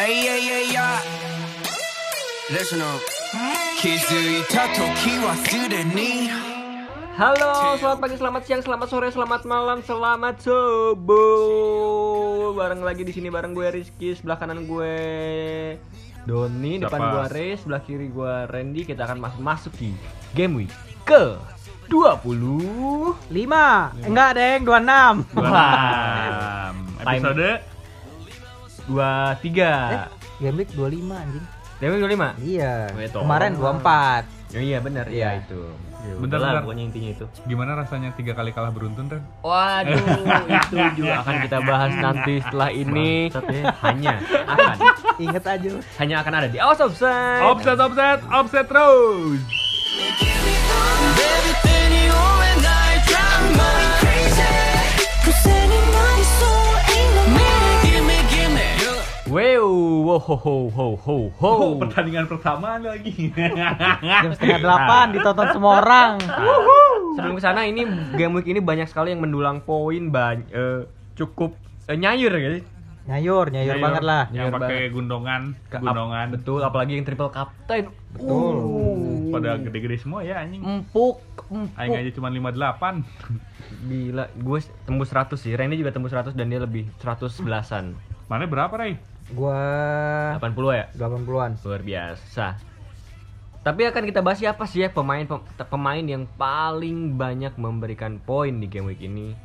Ay, ay, ay, ay. Listen up. 気づいた時忘れに Halo, selamat pagi, selamat siang, selamat sore, selamat malam, selamat subuh. Bareng lagi di sini bareng gue Rizky, sebelah kanan gue Doni, depan Siapa? gue Riz, sebelah kiri gue Randy. Kita akan masuk masuki game week ke 20 Lima, enggak deng, 26 Wah. Episode 23. Game week 25 anjing Game week 25? Iya, Betul. kemarin 24 Oh, iya benar, iya Iya. itu. Ya, Bentar, bentar. pokoknya intinya itu. gimana rasanya tiga kali kalah beruntun Ren? Waduh, itu juga akan kita bahas nanti setelah ini. Hanya akan Ingat aja hanya akan ada di Awas Offside. Offset, offset, offset terus. Wow, wow, ho, ho, ho, ho, ho. Oh, pertandingan pertama lagi. Jam setengah delapan ditonton semua orang Sebelum ke sana ini game week ini banyak sekali yang mendulang poin banyak cukup eh, nyayur gitu. Nyayur, nyayur Ayo, banget lah Yang Nyayur pakai banget. gundongan, Ke- gundongan. Betul, apalagi yang triple captain. Betul. Uh, Pada gede-gede semua ya anjing. empuk, empuk. Aing aja cuma 58. Gila, gue tembus 100 sih. Randy juga tembus 100 dan dia lebih 100 belasan. Mana berapa, Ray? Gua 80 ya? 80-an Luar biasa. Tapi akan kita bahas siapa sih ya pemain pem- pemain yang paling banyak memberikan poin di game week ini.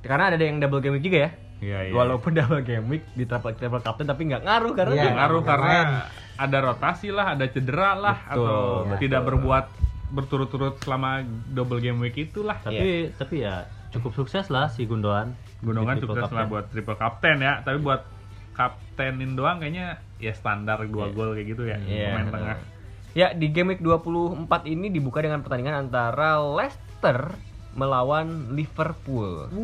Karena ada yang double game week juga ya. Iya, iya. Walaupun double game week di triple, triple captain tapi nggak ngaruh karena Iya. ngaruh karena ada rotasi lah, ada cedera lah Betul, atau betul. tidak berbuat berturut-turut selama double game week itulah. tapi tapi ya cukup sukses lah si Gundogan triple sukses lah captain. buat triple captain ya, tapi buat kaptenin doang kayaknya ya standar dua Iya. gol kayak gitu ya Iya. pemain tengah. Ya, di game week 24 ini dibuka dengan pertandingan antara Leicester melawan Liverpool. Oh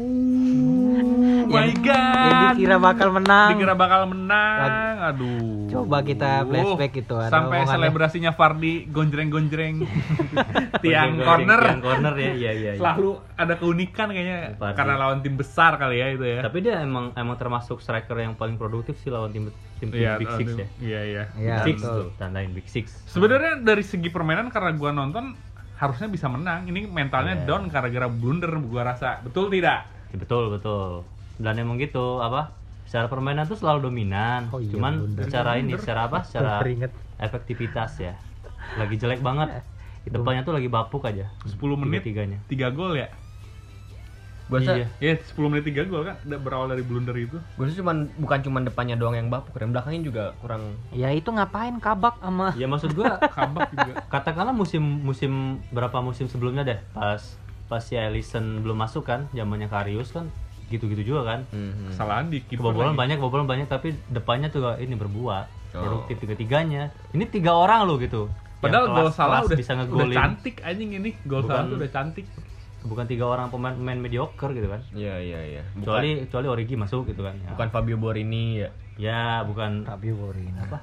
my Yang god. dikira bakal menang Dikira bakal menang. Aduh. Coba kita flashback ada Sampai selebrasinya Fardi gonjreng-gonjreng tiang Tiang corner. tiang corner ya iya iya, iya. Selalu ada keunikan kayaknya Fardi. karena lawan tim besar kali ya itu ya. tapi dia emang emang termasuk striker yang paling produktif sih lawan tim tim, tim Iya, big six ya Iya, iya. Iya, big six tuh tandain big six Sebenarnya dari segi permainan karena gua nonton harusnya bisa menang. Ini mentalnya Iya. down gara-gara blunder gua rasa. Betul tidak? Ya, betul betul dan emang gitu apa secara permainan tuh selalu dominan Oh iya, cuman blunder. secara ini secara apa secara efektivitas ya lagi jelek banget depannya tuh lagi bapuk aja 10 menit Tiga-tiganya. 3 gol ya. Gua rasa Iya. Ya 10 menit 3 gol kan udah berawal dari blunder itu. Gue rasa cuman bukan cuman depannya doang yang bapuk, dan belakangnya juga kurang Ya itu ngapain kabak sama ya maksud gua Kabak juga. katakanlah musim musim berapa musim sebelumnya deh pas pas si Ellison belum masuk kan zamannya Karius kan gitu-gitu juga kan Mhm. Kesalahan di kiper kebobolan lagi. banyak kebobolan banyak tapi depannya tuh ini berbuat Oh. produktif tiga-tiganya ini tiga orang loh gitu Padahal gol salah kelas udah bisa udah cantik anjing ini. Gol salah udah cantik. Bukan tiga orang pemain pemain mediocre gitu kan Iya, iya, iya. Kecuali kecuali Origi masuk gitu kan ya, bukan Fabio Borini ya. ya bukan Fabio Borini apa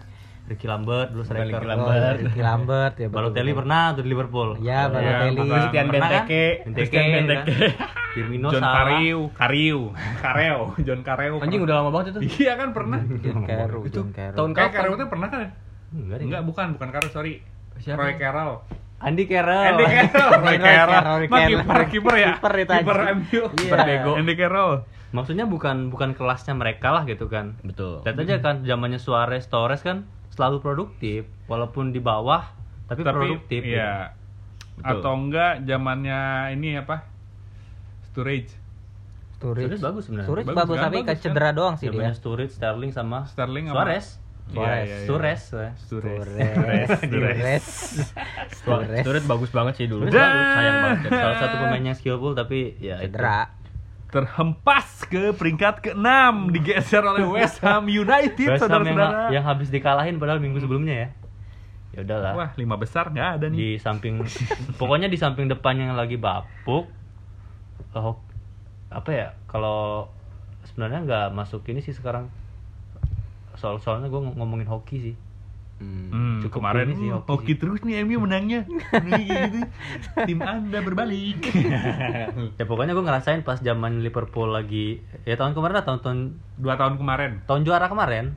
Ricky Lambert dulu striker Ricky Oh, Lambert. Ricky Lambert ya Balotelli betul. pernah tuh di Liverpool Ya, Iya, Balotelli bukan. Christian Pernah kan? Benteke. Benteke, Christian kan? Benteke. Firmino John salah. Kariu, Kariu, Kareo, John Kareo. Anjing udah lama banget itu. Iya kan pernah. John Carew, Itu tahun Kayak kapan? Kareo itu pernah kan? Enggak. Enggak, bukan, bukan Kareo, sorry. Siapa? Roy Carroll. Andy Carroll. Andy Carroll, Roy Carroll. Kiper, kiper ya. Kiper itu Kiper. MU. Iya. Kiper bego. Andy Carroll. Maksudnya bukan bukan kelasnya mereka lah gitu kan. Betul. Lihat aja kan zamannya Suarez, Torres kan selalu produktif walaupun di bawah tapi, produktif. gitu. Iya. Betul. Atau enggak zamannya ini apa? Sturridge. Sturridge. Sturridge bagus sebenarnya. Sturridge Bagus bagus, kan? tapi kan? cedera doang sih Zamannya dia. Sturridge, Sterling sama Sterling sama Suarez. Iya, Suarez. iya, iya. Suarez. Sturridge. Sturridge. Sturridge. Sturridge. Sturridge bagus banget sih dulu. Sayang banget. Salah satu pemain yang skillful tapi ya. Cedera. Terhempas ke peringkat ke-6 digeser oleh West Ham United Ham yang, saudara-saudara. yang habis dikalahin padahal minggu sebelumnya ya. Ya udahlah. Wah, lima besar nggak ada nih. Di samping pokoknya di samping depan yang lagi bapuk oh, apa ya kalau sebenarnya nggak masuk ini sih sekarang soal soalnya gue ngomongin hoki sih Hmm, Cukup kemarin sih, hoki hoki terus nih MU menangnya. Nih, gitu. Tim Anda berbalik. ya pokoknya gue ngerasain pas zaman Liverpool lagi ya tahun kemarin lah tahun tahun Dua tahun kemarin. tahun juara kemarin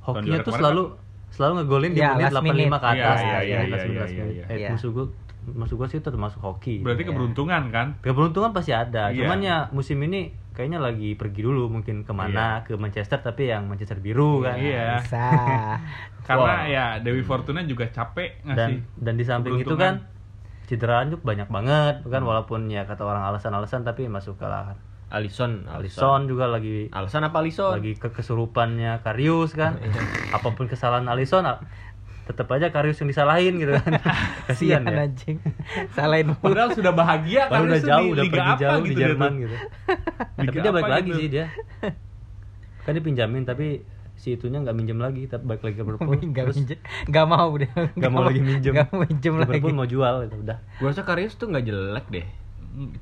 Hokinya juara tuh kemarin selalu selalu ngegolin di Iya, menit last 85 minute. ke atas. Iya, iya, iya, Iya. maksud gua maksud gua sih itu termasuk hoki. Berarti Iya. keberuntungan kan? keberuntungan pasti ada. Iya. Cuman ya musim ini kayaknya lagi pergi dulu mungkin ke mana ke Manchester tapi yang Manchester biru kan. Iya. Bisa. Karena Wah. ya Dewi Fortuna juga capek Dan ngasih. dan di samping itu kan cederaan juga banyak banget kan walaupun ya kata orang alasan-alasan tapi masuk kalah kan. Alisson, Alisson juga lagi Alasan apa Alisson? lagi ke kesurupannya Karius kan. Apa pun kesalahan Alisson a- tetap aja Karius yang disalahin gitu kan. Kasihan ya. anjing. Salahin. Padahal sudah bahagia kan udah jauh, di udah pergi jauh di gitu dia Jerman gitu. Liga tapi dia balik lagi gitu. sih dia. Kan dia pinjamin tapi si itunya nggak minjem lagi, tapi balik lagi ke Liverpool. Gak, Terus minjem, gak mau dia. nggak mau lagi minjem. Gak mau minjem lagi. Liverpool mau jual itu udah. Gua rasa Karius tuh nggak jelek deh.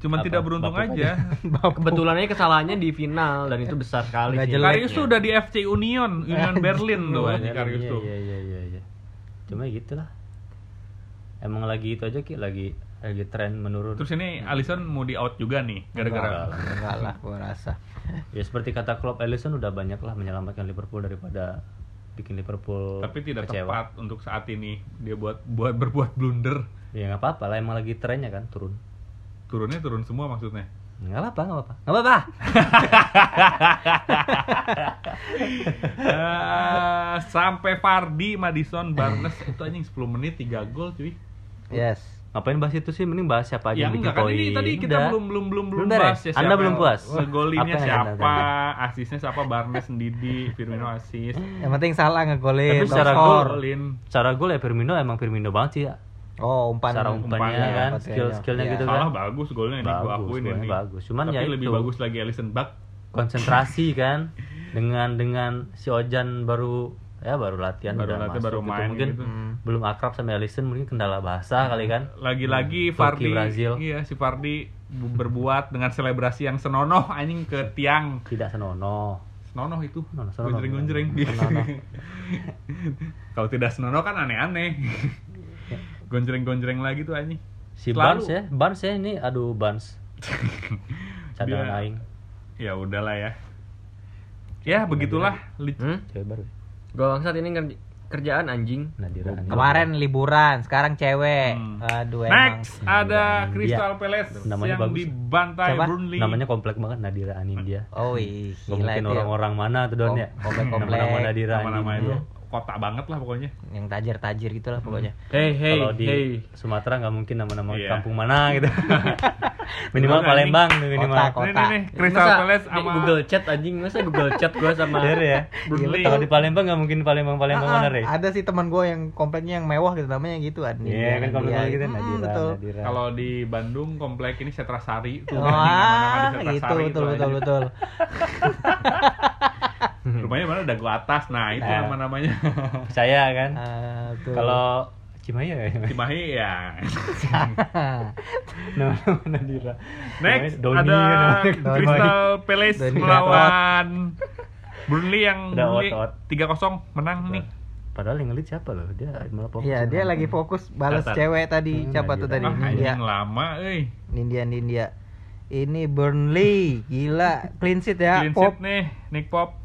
Cuman Apa? tidak beruntung Bapuk aja. Kebetulannya kesalahannya di final dan itu besar sekali Nggak. Karius tuh udah di FC Union, Union Berlin tuh anjing Karius Iya, tuh. Iya iya iya iya. Cuma gitulah. Emang lagi itu aja ki lagi lagi tren menurun. Terus ini Alisson mau di out juga nih gara-gara Enggak lah, gua rasa. ya seperti kata Klopp Alisson udah banyak lah menyelamatkan Liverpool daripada bikin Liverpool tapi tidak kecewa. tepat untuk saat ini dia buat buat berbuat blunder. Ya nggak apa-apa lah emang lagi trennya kan turun. Turunnya turun semua maksudnya. Nggak apa-apa, nggak apa-apa. Nggak apa-apa. Eh, sampai Fardi, Madison, Barnes itu anjing 10 menit 3 gol cuy. Yes. Ngapain bahas itu sih? Mending bahas siapa Ya aja yang bikin enggak kan poin. ini tadi kita Udah. belum belum belum belum beres? bahas ya Anda siapa belum yang puas? Anda siapa, asisnya siapa, Barnes Ndidi, Firmino asis. Yang penting salah ngegolin. Tapi secara gol-. Secara gol ya Firmino emang Firmino banget sih ya. Oh, umpan. Secara umpannya, umpannya kan, umpannya. skill-skillnya Iya. gitu Salah kan. bagus golnya ini gua Bagus, akuin ini. bagus. Cuman Tapi ya lebih itu. bagus lagi Alisson Buck. Konsentrasi kan dengan dengan si Ojan baru ya baru latihan Baru udah latihan, masuk baru gitu. main mungkin gitu. belum akrab sama Alisson mungkin kendala bahasa kali kan Lagi-lagi Hmm, Fardi Brazil. iya si Fardi bu- berbuat dengan selebrasi yang senonoh anjing ke tiang. tidak senonoh Senonoh itu. Senonoh. Senonoh. Kalau tidak senonoh kan aneh-aneh. Gonjreng-gonjreng lagi tuh anjing. si Selalu. Barnes ya Barnes ya ini aduh Barnes cadangan Dia- aing Ya udahlah ya. Ya begitulah. Hmm? cewek baru Gua bangsat ini kerj- kerjaan anjing. Nadira Anil. Kemarin liburan, sekarang cewek. Hmm. Aduh emang. Next ada India. Crystal Palace Namanya yang bagus. dibantai Siapa? Burnley. namanya komplek banget Nadira Anindya Oh, Gak gila mungkin ya. orang-orang mana tuh Don ya komplek-komplek. nama-nama Nadira nama-nama itu Anindya kota banget lah pokoknya. yang tajir-tajir gitulah pokoknya. Hey hey kalau di hey. Sumatera nggak mungkin nama-nama Iya. kampung mana gitu minimal Palembang tuh minimal Kota, Ini nih, nih Crystal Masa Palace sama Google Chat anjing, masa Google Chat gua sama Bener ya Burnley. kalau di Palembang nggak mungkin Palembang Palembang Ah, mana Re Ada sih teman gue yang kompleknya yang mewah gitu namanya gitu kan. Iya kan komplek Iya, gitu hmm, Nadira betul. Kalau di Bandung komplek ini Setrasari tuh. Wah, nama-nama di gitu betul betul aja. betul. Rumahnya mana dagu atas. Nah, itu Nah. nama-namanya. saya kan betul. kalau Cimahi ya Cimahi ya. nama-nama Nadira Next Namanya Doni ada namanya. Crystal Palace Doni melawan Burnley yang out-out. 3-0 menang nih. padahal yang ngelit siapa loh dia malah fokus Iya, dia lagi fokus balas cewek tadi. Hmm, Siapa tuh tadi? Ah, anjing lama euy. Nindya Nindya. Ini Burnley, gila, clean sheet ya, Clean Pop. sheet nih, Nick Pop.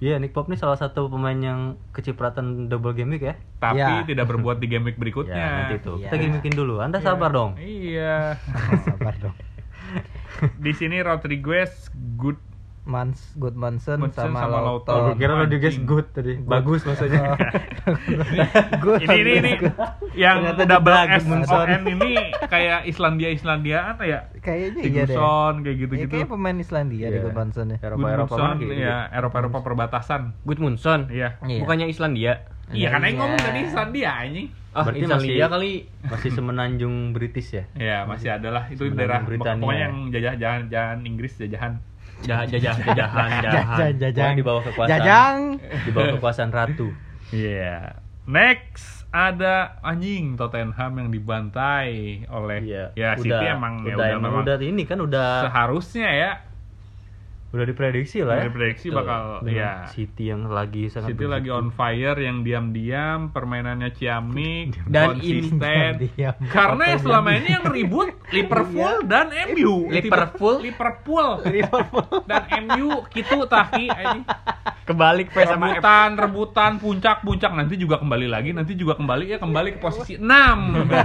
Iya, Nick Pop nih salah satu pemain yang kecipratan double game week ya. Tapi Ya. tidak berbuat di game week berikutnya. Ya, nanti itu. Iya. Kita game weekin dulu. Anda sabar dong. Iya. Sabar dong. Di sini Rodriguez good Mans Goodmanson Goodmanson sama, sama Lauto. Lautaro. Gue kira Rodriguez Anjing. good tadi. Bagus maksudnya. Good. ini ini ini yang Ternyata double S. O N ini kayak Islandia Islandiaan ya Kayaknya iya deh. Kayak gitu Ya, gitu kayak pemain Islandia Iya. di Goodmanson ya. Eropa Eropa ya Eropa Eropa perbatasan Goodmunson. iya Iya. Bukannya Islandia. iya karena yang Iya. ngomong tadi Islandia anjing Ah, Berarti Islandia masih- kali. Masih semenanjung British ya. ya masih ada lah itu daerah Britania. pokoknya yang jajah jahan jahan Inggris jajahan Jah- Jajah jajahan Jajan, jajahan. jajan. Pokoknya di bawah kekuasaan. Jajang. Di bawah kekuasaan ratu. iya next ada anjing Tottenham yang dibantai oleh Iya. ya City Udah- emang ya udah, udah emang udah ini kan udah seharusnya ya udah diprediksi lah ya. Diprediksi Tuh, bakal, dengan ya. City yang lagi sangat City lagi on fire yang diam-diam permainannya ciamik Dan konsisten Diam. karena yang selama ini yang ribut Liverpool dan MU Liverpool? Liverpool dan MU gitu tapi ini Kebalik P sama F. rebutan, rebutan, puncak, puncak nanti juga kembali lagi, nanti juga kembali ya kembali ke posisi 6.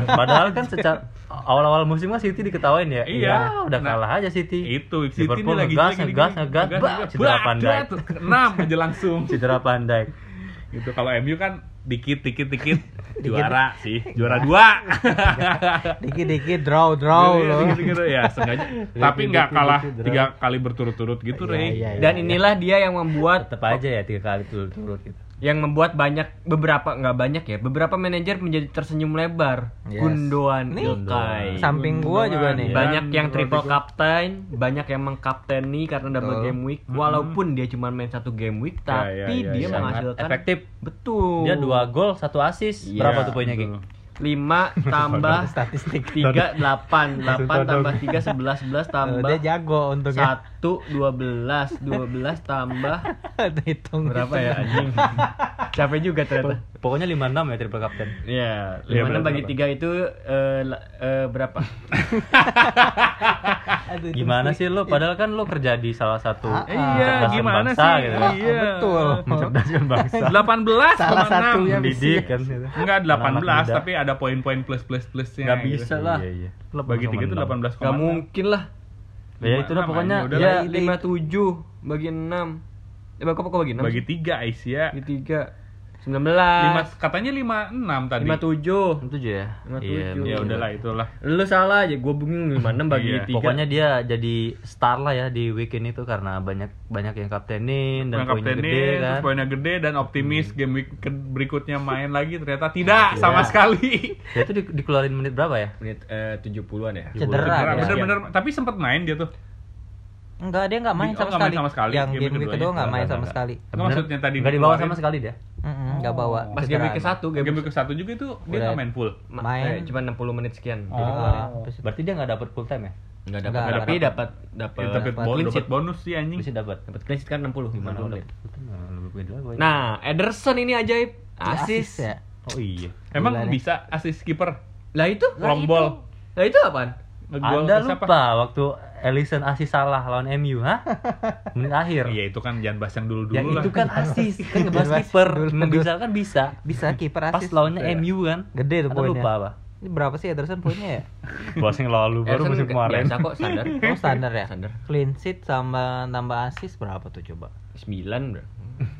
Padahal kan secara awal-awal musim kan City diketawain ya. Iya. Ya, udah Nah, kalah aja City. Itu City ini Liverpool lagi ngegas, gini, ngegas, gini, ngegas, bah, cedera pandai. 6 aja langsung. Cedera pandai. Gitu kalau MU kan dikit dikit dikit juara sih, juara dua. Dikit-dikit draw draw Iya, loh. Gitu-gitu ya, sengaja. Tapi nggak kalah tiga kali berturut-turut gitu, Iya, Rey. iya, iya. Dan inilah dia yang membuat Tetap aja ya tiga kali turut-turut gitu. Yang membuat banyak beberapa nggak banyak ya beberapa manajer menjadi tersenyum lebar Yes. Gundogan Nih, Ilkay Samping gua juga nih. Banyak yang triple captain banyak yang mengkapteni karena double game week walaupun dia cuma main satu game week Ya, tapi ya, ya, dia ya. Sangat menghasilkan efektif. betul Dia dua gol, satu assist. Iya, Berapa tuh poinnya, Ging? 5 tambah Statistik. 3 8 8 tambah 3 11 11 Oh, tambah dia jago untungnya. 1 12 12 tambah Hitung. berapa ya anjing capek juga ternyata Pokoknya 5-6 ya triple captain. Iya, Iya, lima enam berapa, bagi berapa? tiga itu eh, la- eh, berapa? Gimana sih lo? Padahal kan lo kerja di salah satu Ah, Iya, mencerdaskan gimana bangsa, sih? gitu. Ah, Iya. betul. Mencerdaskan bangsa. 18 Salah sama satunya 6. Mendidik kan gitu. Enggak Anak-anak 18 muda. tapi ada poin-poin plus-plus-plusnya. Nggak gitu. bisa lah. Iya, iya. Bagi langsung tiga itu menang. 18 Gak mungkin lah. Ya itu lah Gimana, pokoknya Ya lima tujuh bagi enam. Eh, kok kok bagi enam? Bagi tiga Aisyah. bagi tiga. Sembilan Lima, belas. katanya 56 tadi. Lima tujuh. tujuh ya. Lima Iya, tujuh. Ya betul. udahlah itulah. Lu salah aja, gue bingung lima enam bagi Iya. tiga. Pokoknya dia jadi star lah ya di weekend itu karena banyak banyak yang kaptenin dan poinnya gede terus kan. poinnya gede dan optimis game week berikutnya main lagi ternyata tidak sama Iya. sekali. Dia itu di- dikeluarin menit berapa ya? menit eh, tujuh puluhan ya. Cedera Bener, dia. bener-bener tapi sempat main dia tuh. Enggak, dia enggak Oh, main sama nggak main sekali. sama sekali. Yang Game game week kedua enggak main Nggak, sama sekali. Itu maksudnya tadi Enggak dibawa sama sekali dia. Mm-mm, Enggak bawa. Pas game week ke Cederaan. satu, game, Game week ke satu juga itu dia Udah. nggak main full. Ma- main. eh, cuma 60 menit sekian. Oh. Berarti dia nggak dapat full time ya? Enggak dapat. Nggak, Tapi dapat dapat Ya, tapi dapat bon- clean dapat sheet. bonus sih anjing. Bisa dapat. Dapat clean sheet kan 60 Gimana 60 lo? menit. Nah, Ederson ini ajaib. Asis. ya. Oh iya. Emang bisa assist kiper Lah itu? long ball. Lah itu apaan? Ngegol Anda ke siapa? lupa waktu Ellison asis salah lawan MU, ha? Menit akhir. Iya itu kan jangan bahas yang dulu-dulu Yang lah. itu kan asis, kan ngebahas Bahas kiper. dulu. Bisa kan bisa. Bisa kiper Pas asis. lawannya Iya. MU kan. Gede tuh poinnya. lupa apa? Ini berapa sih Ederson poinnya ya? Bahas yang lalu baru Ederson musim ke- kemarin. Biasa kok standar. Oh standar ya? Standar. Clean sheet sama nambah assist berapa tuh coba? 9 bro.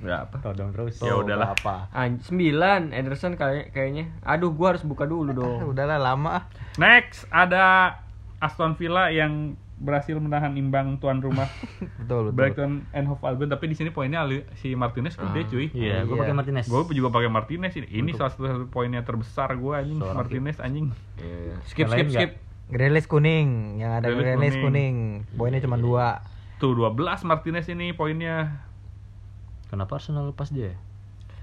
Berapa? Todong terus. Ya Tuh, udahlah. Berapa? Anj 9 Ederson kayak kayaknya. Aduh, gua harus buka dulu dong. udahlah lama ah. Next ada Aston Villa yang berhasil menahan imbang tuan rumah Betul betul. Brighton and Hove Albion tapi di sini poinnya Ali- si Martinez gede Ah. cuy. Iya, gue Iya. pakai Martinez. Gue juga pakai Martinez ini. Ini salah satu, satu poinnya terbesar gue anjing Seorang Martinez anjing. Iya. Skip skip skip. Grealish kuning, yang ada Grealish Grealish kuning. kuning. Poinnya cuma dua. Tuh 12 Martinez ini poinnya. Kenapa Arsenal lepas dia?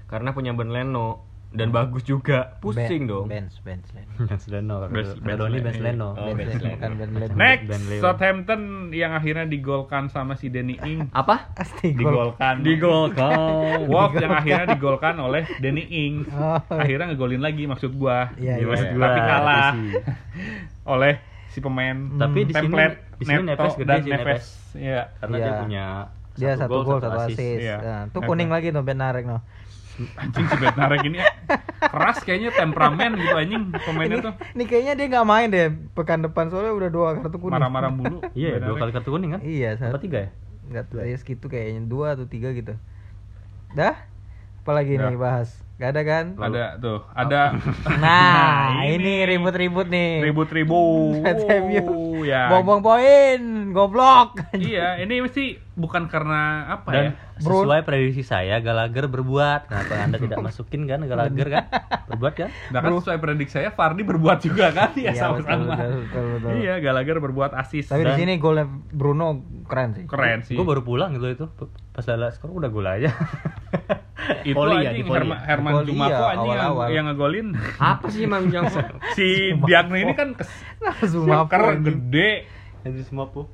Karena punya Ben Leno dan bagus juga. Pusing Ben- dong. Benz Leno. Benz- Benz Leno. Benz- Benz Leno. Oh, Bench bench lane, lane. bukan Ben Lane. Next. Southampton yang akhirnya digolkan sama si Danny Ing. Apa? Digolkan. Digolkan. Wolves yang akhirnya digolkan oleh Danny Ing. Oh. Akhirnya ngegolin lagi maksud gua. Iya, Ya, iya. maksud Iya. gua. Tapi kalah oleh si pemain Tapi di sini template di sini Neto Neves gede sih Neves. Neves. Iya. Karena Iya. dia punya Dia satu gol, satu assist. Iya. Nah, tuh kuning lagi tuh Ben Narek no. Anjing si Bednarek ini keras kayaknya temperamen gitu anjing pemainnya tuh. Ini kayaknya dia nggak main deh pekan depan soalnya udah dua kartu kuning. Marah-marah mulu. Iya, dua Bednarek. kali kartu kuning kan? Iya, Apa satu. tiga ya? Enggak tahu ya segitu kayaknya dua atau tiga gitu. Dah? Apalagi Dah. nih bahas? Gak ada kan? Ada tuh, ada Nah, ini ribut-ribut nih. ribut-ribut. MU. ya. Buang-buang poin, goblok. Iya, ini mesti bukan karena apa Dan ya? Bro- sesuai prediksi saya Gallagher berbuat. Kenapa Anda tidak masukin kan Gallagher kan? Berbuat kan? Nah kan sesuai prediksi saya Fardi berbuat juga kan ya Iya, sama-sama. betul, betul, betul. Iya, Gallagher berbuat asis. Tapi di sini golnya Bruno keren sih. keren sih. Gue baru pulang gitu itu. Pas lala skor udah gol aja. Itu Poli ya, di poli Herma- ya? Herman Di poli, Jumako iya, anjing yang, awal-awal. yang ngegolin. Apa sih Mang yang si Diagne ini kan kes Zuma Joker gede.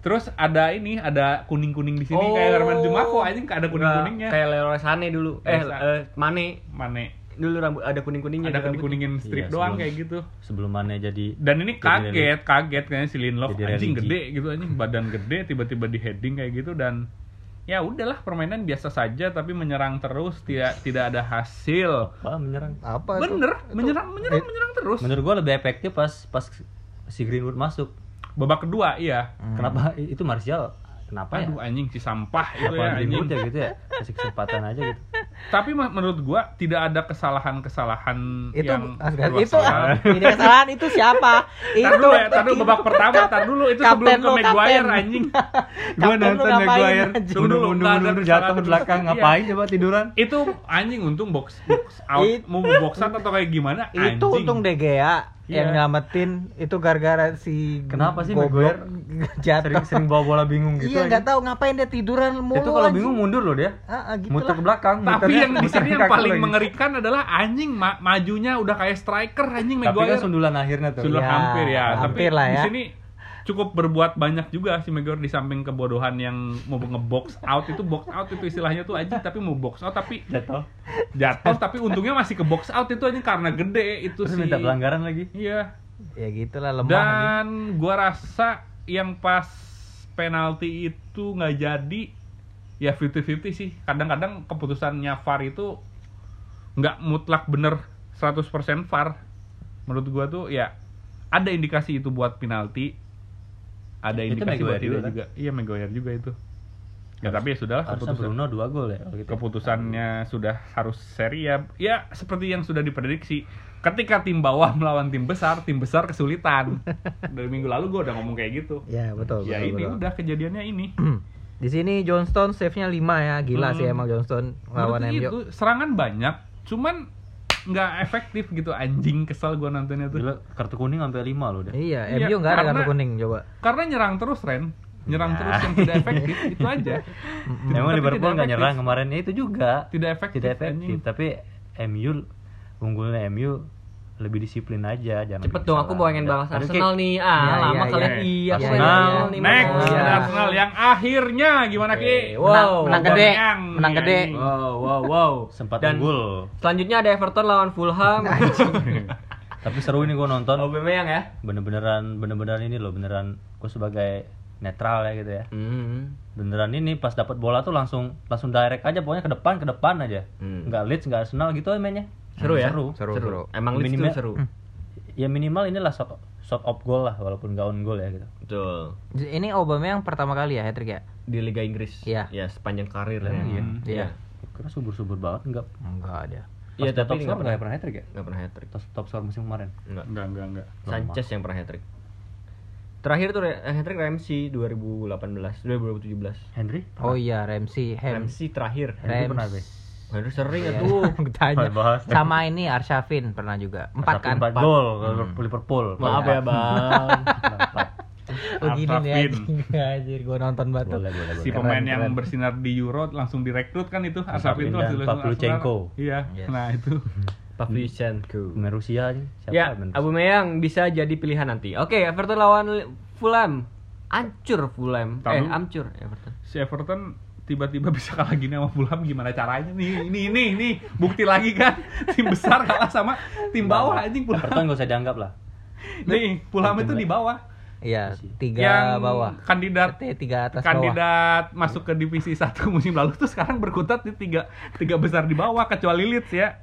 Terus ada ini, ada kuning-kuning di sini Oh. kayak Herman Jumako anjing ada kuning-kuningnya. Kayak Leroy Sané dulu. Eh, eh Mane Mana? dulu rambut ada kuning-kuningnya. Ada di rambut. kuning-kuningin strip Iya, doang sebelum- kayak gitu. Sebelum mana jadi Dan ini Jadi kaget, kaget kayaknya si Lindelof Jadi anjing religi. gede gitu anjing, badan gede tiba-tiba di heading kayak gitu dan ya udahlah permainan biasa saja tapi menyerang terus tidak tidak ada hasil. Wah, menyerang. Apa itu? Bener, menyerang menyerang Eh, menyerang terus. Menurut gua lebih efektif pas pas si Greenwood masuk. Babak kedua iya. Kenapa itu Martial? Kenapa ya? Aduh anjing si sampah itu ya anjing. Ya gitu ya? Kasih kesempatan aja gitu. Tapi menurut gua tidak ada kesalahan-kesalahan Itu yang itu ini kesalahan itu siapa? Tar dulu ya, tar dulu babak pertama, tar dulu itu Kapten sebelum ke lo, Maguire anjing. Gua nonton Maguire nggak ada mundur jatuh ke belakang Iya. ngapain coba tiduran? Itu anjing untung box, box out mau box out atau kayak gimana anjing. Itu untung De Gea yang Iya. nyelamatin itu gara-gara si Kenapa sih goblok jatuh. Sering sering bawa bola bingung gitu. iya nggak tahu ngapain dia tiduran mulu. Itu kalau bingung mundur loh dia. Ah, ah, gitu Muter lah. ke belakang. Tapi muternya yang di sini yang paling lagi. mengerikan adalah anjing ma- majunya udah kayak striker anjing Tapi kan Maguire. sundulan akhirnya tuh. Sudah Iya, hampir ya, hampir tapi lah di ya. sini cukup berbuat banyak juga si Maguire di samping kebodohan yang mau nge-box out itu box out itu istilahnya tuh anjing tapi mau box out tapi Jatuh. jatuh tapi untungnya masih ke box out itu anjing karena gede itu Terus sih. minta pelanggaran lagi. Iya. Ya gitulah lemah. Dan gua rasa yang pas penalti itu nggak jadi ya 50-50 sih. Kadang-kadang keputusannya VAR itu nggak mutlak bener 100% VAR. Menurut gua tuh ya ada indikasi itu buat penalti. Ada Itu indikasi Maguire tidak juga, kan? Iya Maguire juga itu. Ya tapi ya sudah keputusan Bruno dua gol ya gitu. keputusannya sudah harus seri ya ya seperti yang sudah diprediksi ketika tim bawah melawan tim besar tim besar kesulitan dari minggu lalu gue udah ngomong kayak gitu Ya betul. ya betul, ini betul. udah kejadiannya ini Di sini Johnston save-nya 5 ya. Gila Hmm. sih emang Johnston lawan MU. itu serangan banyak cuman nggak efektif gitu anjing kesel gue nontonnya tuh Gila, kartu kuning sampai 5 loh dia. Iya, Iya, MU nggak ada kartu kuning coba. karena nyerang terus Ren nyerang Ya. terus yang tidak efektif itu aja Emang Tapi Liverpool tidak nggak nyerang kemarin ya itu juga. tidak efektif, Tidak efektif, anjing. tapi MU unggulnya MU lebih disiplin aja jangan Cepet dong, aku pengen bahas Ada Arsenal kayak- nih. Ah, Iya, lama iya, kalian. iya. Iya, aku Arsenal, Arsenal nih, next Iya. Arsenal yang akhirnya gimana ki Wow. Menang gede, menang gede. Wow, wow, wow. sempat Dan unggul. selanjutnya ada Everton lawan Fulham. Tapi seru ini gua nonton. Aubameyang ya. Bener-beneran bener-beneran ini loh, beneran gua sebagai netral ya gitu ya. Hmm. Beneran ini pas dapat bola tuh langsung langsung direct aja pokoknya ke depan ke depan aja. Hmm. Nggak Leeds, nggak Arsenal gitu aja mainnya. Seru ya? Seru. Seru, seru. Emang Leeds tuh Minimal- seru. Ya minimal inilah shot shot off goal lah walaupun nggak on goal ya gitu. Betul. Ini Aubameyang pertama kali ya hat-trick ya? Di Liga Inggris. Iya. Ya, sepanjang karir Emang ya. iya? Iya. Kira subur-subur banget enggak. Enggak ada. Iya, tapi top nggak score pernah nggak pernah hat trick ya? nggak pernah hat-trick. Top, top score musim kemarin. Enggak. enggak enggak enggak Sanchez yang pernah hat-trick. Terakhir tuh re- hat-trick Ramsey 2018, 2017. Henry? Oh iya, Ramsey. Ramsey terakhir. Henry Rams. Henry sering ya tuh. Tanya. Sama ini Arshavin pernah juga. Empat kan? Empat gol ke Liverpool. Maaf ya, Bang. Empat. Oh gini nih Arshavin. Anjir, gua nonton batu. Boleh, boleh, si boleh. pemain Keren, yang keren. bersinar di Euro langsung direkrut kan itu Asapin itu langsung Pavlyuchenko. Iya Yes. nah itu Pavlyuchenko. Pemain Rusia aja. Siapa Ya, Rusia? Aubameyang bisa jadi pilihan nanti. Oke, Everton lawan Fulham. Ancur Fulham. Tahu. Eh, ancur Everton. si Everton tiba-tiba bisa kalah gini sama Fulham gimana caranya nih ini ini ini bukti lagi kan tim besar kalah sama tim bawah anjing Fulham Everton gak usah dianggap lah. nih Fulham itu di bawah Iya, tiga yang bawah. kandidat tiga atas bawah. kandidat masuk ke divisi satu musim lalu tuh sekarang berkutat di tiga tiga besar di bawah kecuali Leeds ya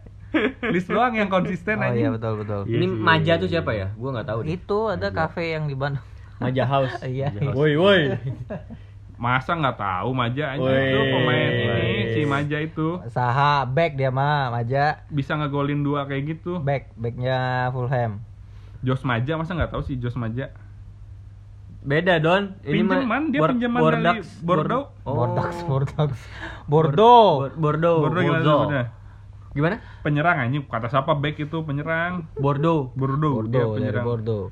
Leeds doang yang konsisten Oh aja iya betul betul. Iya Ini sih, Maja iya, tuh iya, siapa iya. ya? Gua nggak tahu deh. Itu ada kafe yang di Bandung. Maja House. Iya. Woi, woi. masa nggak tahu Maja aja itu pemain ini si Maja itu Saha back dia mah, Maja. bisa ngegolin dua kayak gitu Back, backnya Fulham. Jos Maja masa nggak tahu sih Jos Maja Beda, Don. Pinjaman, dia Bor- pinjaman Bordeaux. dari Bordeaux. Oh. Bordeaux, Bordeaux. Bordeaux. Bor- Bordeaux. Bordeaux gimana Bordeaux. Gimana? penyerang anjing kata siapa back itu penyerang Bordeaux. Bordeaux, dia Bordeaux, dari penyerang Bordeaux.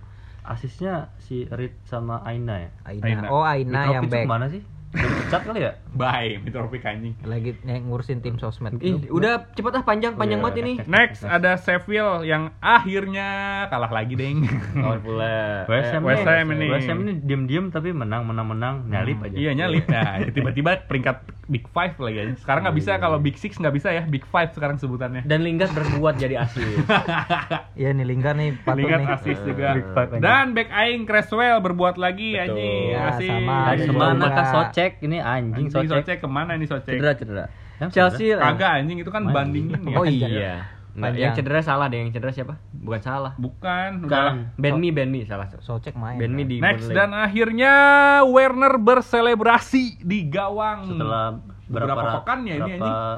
Asisnya si Reed sama Aina ya. Aina. Aina. Oh, Aina yang Mitrovic back. ke mana sih? Udah dipecat kali ya? bye Mitrovic anjing Lagi ngurusin tim sosmed. Ih, udah cepet ah panjang panjang Iya. banget ini. next ada Sheffield yang akhirnya kalah lagi deng Lawan Fulham. West Ham, ini. West Ham ini diem-diem tapi menang menang menang nyalip aja. iya nyalip nah tiba-tiba peringkat big five lagi anjing. sekarang nggak bisa kalau big six nggak bisa ya big five sekarang sebutannya Dan Lingard berbuat jadi asis. Iya nih Lingard nih patut Lingard nih. asis juga five anjing. dan back aing Creswell berbuat lagi Betul. anjing Ya, asis sama. Juga. kah Soce? Socek ini anjing, Anjing Socek. Socek ke mana nih Socek? Cedera cedera. Yang Chelsea Kagak anjing itu kan Main. bandingin ya. Oh iya. Panjang. yang cedera salah deh, yang cedera siapa? Bukan salah. Bukan, Bukan. udah. Ben Mi, Ben Mi salah. Socek main. Ben Mi di Next Burnley. dan akhirnya Werner berselebrasi di gawang. setelah berapa, Beberapa pekan ya ini, berapa-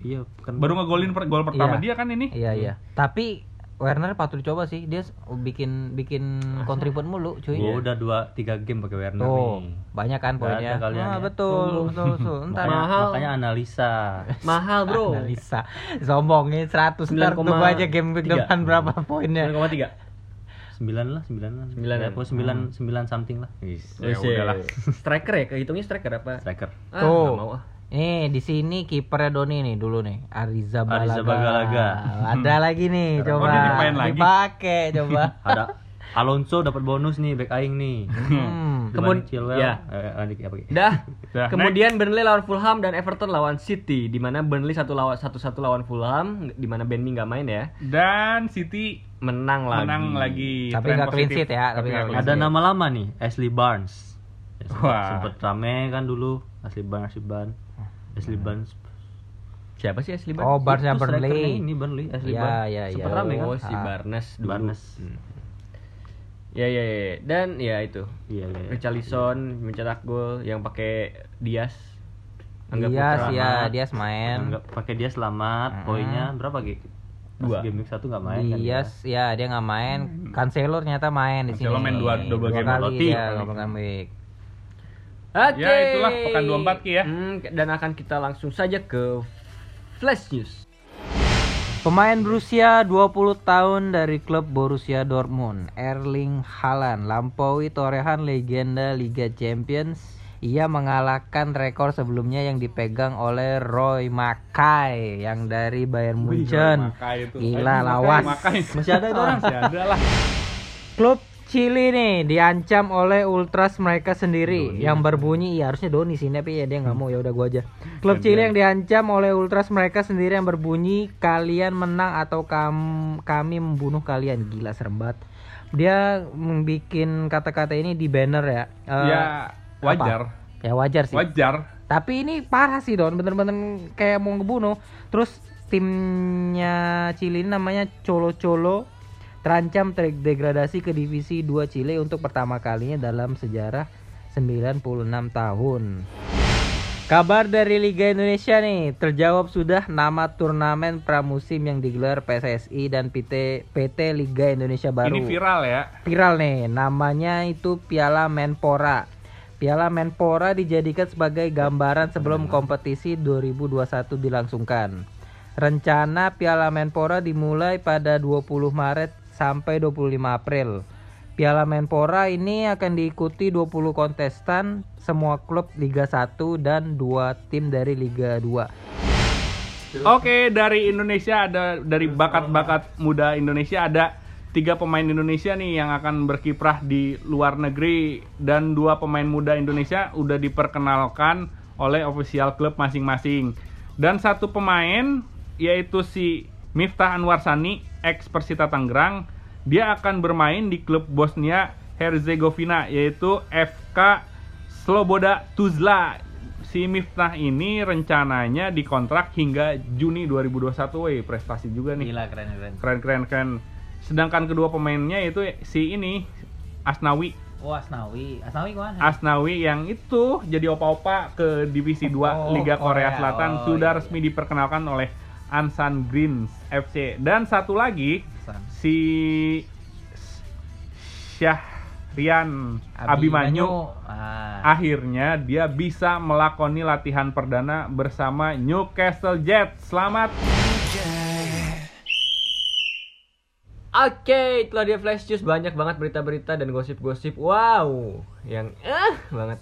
Iya, kan baru ngegolin per- gol pertama Iya. dia kan ini. Iya iya. Tapi Werner patut dicoba sih. Dia s- bikin bikin kontribut mulu, cuy. Gua udah dua tiga game pakai Werner Tuh, nih. banyak kan poinnya. Ah, ya. betul, betul, betul. Ntar Makanya, Mahal. makanya analisa. Mahal, Bro. analisa. Sombongin 100 ntar 9,3. tunggu aja game depan berapa poinnya. 9,3. Sembilan lah, sembilan lah. Sembilan Ya, ya? pokoknya sembilan, sembilan something lah. Ya udahlah. Striker ya, kehitungnya striker apa? Striker. Ah, nggak mau ah. Nih di sini kipernya Doni nih dulu nih Ariza Balaga. Ariza Balaga. Ada lagi nih coba. Dipakai coba. Ada Alonso dapat bonus nih back aing nih. hmm. Kemudian Chilwell. ya. Eh, lanjut apa? Dah. Dah, Kemudian Burnley lawan Fulham dan Everton lawan City di mana Burnley satu lawan satu satu lawan Fulham di mana Ben Mee nggak main ya. Dan City Menang lagi. menang lagi. Tapi nggak clean sheet ya, tapi clean Ada nama lama nih, Ashley Barnes. Ya, sempet, Wah. sempet rame kan dulu Ashley Barnes, Ashley Barnes. Ashley Barnes. Siapa sih Ashley Oh, Barnes? Barnesnya Itu strikernya Burnley. Ini Burnley, Ashley Iya, Barnes. iya, Sempet iya. rame kan? Oh, si Ah. Barnes dulu. Barnes. Hmm. Ya ya ya ya. dan ya itu. Iya, iya. iya. Richarlison mencetak gol yang pakai Diaz. Angga Dias Putra. ya, Dias main. Enggak pakai dia selamat, Mm-mm. poinnya berapa Gi? Pas Dua. game week satu nggak main kan Dias ya dia nggak main. Cancelo ternyata main di sini. Cancelo main dua- double game kali Lotti. ya, double game week. Oke. Ya, itulah pekan 24 Ki ya. Hmm, dan akan kita langsung saja ke Flash News. Pemain berusia 20 tahun dari klub Borussia Dortmund, Erling Haaland, lampaui torehan legenda Liga Champions. Ia mengalahkan rekor sebelumnya yang dipegang oleh Roy Mackay yang dari Bayern Munchen. Makai. Gila, lawas. Makai. Masih ada itu orang? Masih ada lah. Klub Chili nih diancam oleh ultras mereka sendiri yang berbunyi ya harusnya Doni sini tapi ya dia nggak mau ya udah gua aja. Klub Chili yang diancam oleh ultras mereka sendiri yang berbunyi kalian menang atau kam kami membunuh kalian gila serem banget. Dia membuat kata-kata ini di banner ya. Eh, Ya wajar. Ya wajar sih. Wajar. Tapi ini parah sih Don, bener-bener kayak mau ngebunuh. Terus timnya Chile ini namanya Colo Colo terancam terdegradasi ke divisi 2 Chile untuk pertama kalinya dalam sejarah 96 tahun. Kabar dari Liga Indonesia nih, terjawab sudah nama turnamen pramusim yang digelar PSSI dan PT PT Liga Indonesia Baru Ini viral ya. viral nih namanya itu Piala Menpora Piala Menpora dijadikan sebagai gambaran sebelum kompetisi 2021 dilangsungkan Rencana Piala Menpora dimulai pada 20 Maret sampai 25 April Piala Menpora ini akan diikuti 20 kontestan semua klub Liga 1 dan dua tim dari Liga 2 Oke, dari Indonesia ada dari bakat-bakat muda Indonesia ada tiga pemain Indonesia nih yang akan berkiprah di luar negeri dan dua pemain muda Indonesia udah diperkenalkan oleh official klub masing-masing. Dan satu pemain yaitu si Miftah Anwar Sani ex Persita Tangerang, dia akan bermain di klub Bosnia Herzegovina yaitu FK Sloboda Tuzla. Si Miftah ini rencananya dikontrak hingga Juni 2021 weh prestasi juga nih. Gila keren keren. Keren keren keren. Sedangkan kedua pemainnya itu si ini Asnawi. Oh Asnawi. Asnawi ke mana? Asnawi yang itu jadi opa-opa ke divisi 2 Oh, Liga Korea Korea. Selatan. Oh, sudah iya, resmi diperkenalkan oleh Ansan Greens FC dan satu lagi si Syahrian Abimanyu Ah. akhirnya dia bisa melakoni latihan perdana bersama Newcastle Jets. Selamat. Oke, itulah dia Flash News banyak banget berita-berita dan gosip-gosip. Wow, yang eh banget.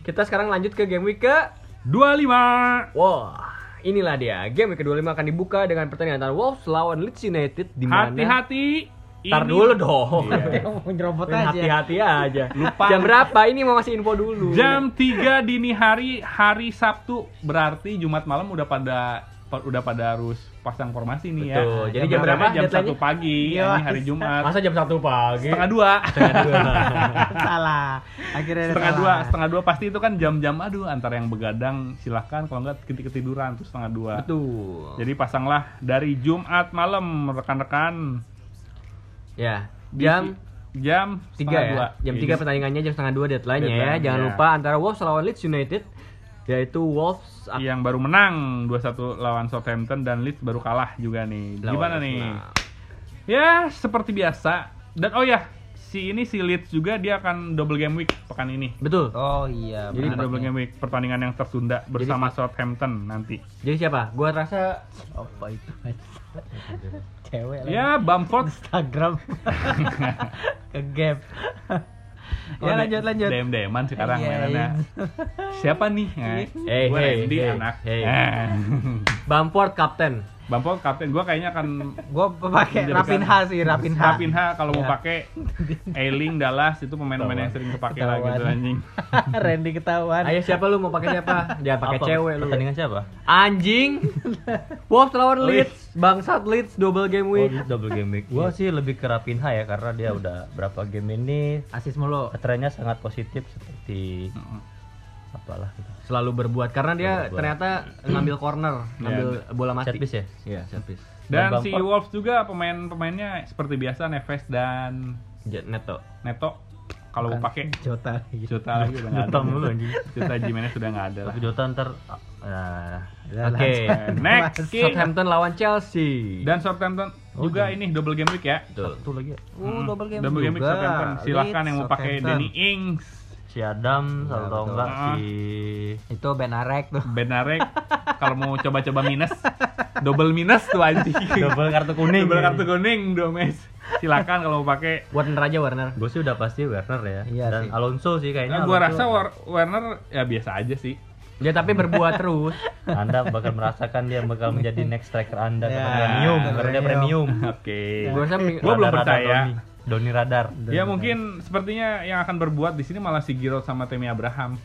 Kita sekarang lanjut ke game week ke 25. Wah, inilah dia. Game week ke-25 akan dibuka dengan pertandingan antara Wolves lawan Leeds United di mana Hati-hati. Tar dulu dong. Iya. nyerobot Main aja. Hati-hati aja. Lupa. Jam berapa? Ini mau ngasih info dulu. Jam 3 dini hari hari Sabtu berarti Jumat malam udah pada pa- udah pada harus pasang formasi nih Betul. ya. Jadi jam berapa Jam? 1 pagi, Iya, ini hari Jumat. Masa jam 1 pagi? Setengah dua. salah. Akhirnya setengah salah. dua, setengah dua pasti itu kan jam-jam aduh antara yang begadang silahkan kalau nggak keti- ketiduran tuh setengah dua. Betul. Jadi pasanglah dari Jumat malam rekan-rekan Ya, Di- jam jam tiga setengah ya. dua. Jam Iya, 3 pertandingannya jam setengah 2 deadline-nya ya. Deadline, Jangan ya. lupa antara Wolves lawan Leeds United yaitu Wolves yang baru menang 2-1 lawan Southampton dan Leeds baru kalah juga nih. lawan Gimana nih? Ya, seperti biasa. Dan oh ya, si ini si Leeds juga dia akan double game week pekan ini. Betul. Oh iya. Jadi benar. double game week pertandingan yang tertunda bersama Southampton nanti. Jadi siapa? Gua rasa apa itu? Cewek lah. Ya, Bamford Instagram. Ke gap. Ya lanjut lanjut. DM DMan sekarang Iya, mainannya. Siapa nih? Nah, Hey, gua hey, Randy hey, anak. hey. Eh. Bamford Bamford kapten gua kayaknya akan Gua pakai Rapinha sih, Rapinha. Rapinha kalau mau Iya. pakai Ailing Dallas itu pemain-pemain yang sering kepake lah gitu anjing. Randy ketahuan. Ayo siapa lu mau pakai siapa? Jangan pakai cewek lu. Pertandingan siapa? Anjing. Wolves lawan Oh, iya. Leeds. Bangsat Leeds double game Oh, week. double game week. Gua sih lebih ke Rapinha ya karena dia udah berapa game ini Asis mulu. trennya sangat positif seperti Heeh. Apalah gitu. Selalu berbuat karena dia Berbuat. ternyata ngambil corner, ngambil bola mati. Set piece ya? Iya, set piece. Dan Dan si. Wolves juga pemain-pemainnya seperti biasa Neves dan Jet Neto. Neto kalau mau pakai Jota lagi. Jota lagi udah ada. Jota mulu, anjing. Jota Jimenez sudah nggak ada. Tapi Jota ntar nah, Oke. Next King. Southampton lawan Chelsea. Dan Southampton juga ini double game week ya. Betul. satu lagi ya. Oh, double game double game week juga. Southampton. Silahkan Leeds, yang mau pakai. Danny Ings, Si Adam Ya, atau betul. enggak Ah. si Itu Ben Arek tuh. Benarek. kalau mau coba-coba minus, double minus tuh anjing. double kartu kuning. Double kartu kuning, Domes. Silakan kalau mau pakai. Warner aja Warner. Gue sih udah pasti Werner ya. Iya Dan sih. Alonso sih kayaknya. Nah, gua Alonso- rasa War- Werner ya biasa aja sih. Ya tapi berbuat terus. Anda bakal merasakan dia bakal menjadi next striker Anda Ya, karena premium, karena dia premium. Oke. Mi- Gua belum percaya. Doni Radar. Ya mungkin sepertinya yang akan berbuat di sini malah si Giroud sama Temi Abraham.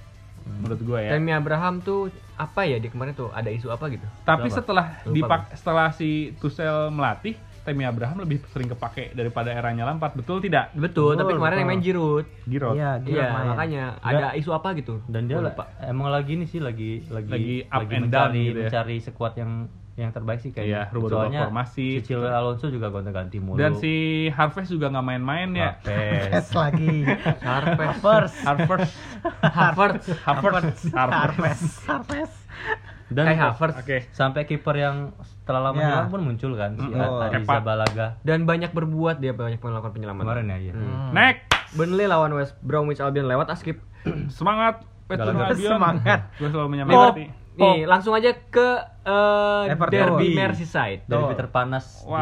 Menurut gua ya. Tammy Abraham tuh apa ya di kemarin tuh ada isu apa gitu? Tapi Apa? setelah Lupa dipak setelah si Tuchel melatih, Temi Abraham lebih sering kepake daripada eranya Lampard. Betul tidak? Betul, tapi Betul, kemarin yang main Giroud. Giroud. Iya, main. makanya ada isu apa gitu. Dan dia lupa. emang lagi nih sih lagi lagi Lagi up and mencari down gitu ya. mencari sekuat yang yang terbaik sih Iya, kayaknya. rubah-rubah Soalnya formasi. Si Chilwell Alonso juga gonta-ganti mulu. Dan si Harvest juga nggak main-main ya. Pes lagi. Harvest. Harvest, Harvard. Harvest, Harvest. Harvest. Dan Kai Havertz. Oke. sampai kiper yang setelah lama Ya. hilang pun muncul kan si. Oh, Ariza. Balaga Dan banyak berbuat dia banyak melakukan penyelamatan. kemarin ya. iya. Hmm. Next, Burnley lawan West Bromwich Albion lewat askip. semangat Petrus Galaga. Albion. Semangat. Gue selalu menyemangati. nih langsung aja ke eh, Everton. Derby. Merseyside. Derby terpanas Wow,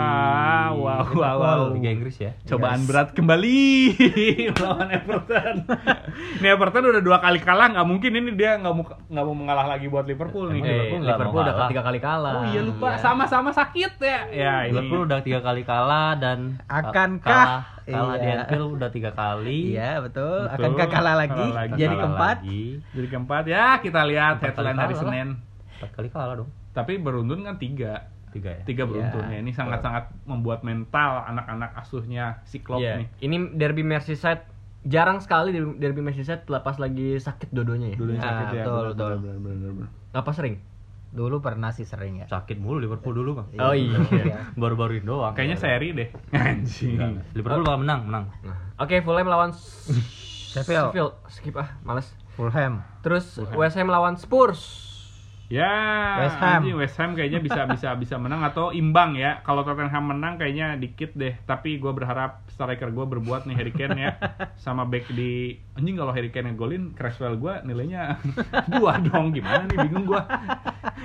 di wow, Liverpool, wow, wow. Liga Inggris ya. Cobaan berat kembali melawan Everton. ini Everton udah dua kali kalah, nggak mungkin ini dia nggak mau nggak mau mengalah lagi buat Liverpool nih. Eh, Liverpool Liverpool udah kalah. tiga kali kalah. Oh iya lupa, Iya. sama-sama sakit ya. Ya ini. Liverpool udah tiga kali kalah dan Akankah? kalah, kalah di Iya. Anfield udah tiga kali. Iya, betul. Betul. Akankah kalah lagi? Kalah lagi. Jadi Kalah keempat. lagi. Jadi keempat ya kita lihat Empat headline hari. Senin. Empat kali kalah dong. Tapi beruntun kan tiga, Tiga ya. tiga beruntun Iya. ya. Ini sangat-sangat membuat mental anak-anak asuhnya si Klopp Iya. nih. Ini Derby Merseyside jarang sekali Derby Derby Merseyside lepas lagi sakit dodonya ya. Dulunya Ah, sakit ya. betul, betul. benar, benar, benar. Apa sering? Dulu pernah sih sering ya. Sakit mulu Liverpool dulu bang. Oh iya. Baru-baru ini doang. Kayaknya seri deh. Anjing. Liverpool bakal menang, menang. Oke, Fulham lawan Sheffield. Sheffield. Skip ah, males. Fulham. Terus West Ham lawan Spurs. Ya, West Ham. anjing, West Ham kayaknya bisa bisa bisa menang atau imbang ya. Kalau Tottenham menang kayaknya dikit deh. Tapi gue berharap striker gue berbuat nih Harry Kane ya. Sama back di anjing kalau Harry Kane ngegolin, Cresswell gue nilainya dua dong. Gimana nih bingung gue.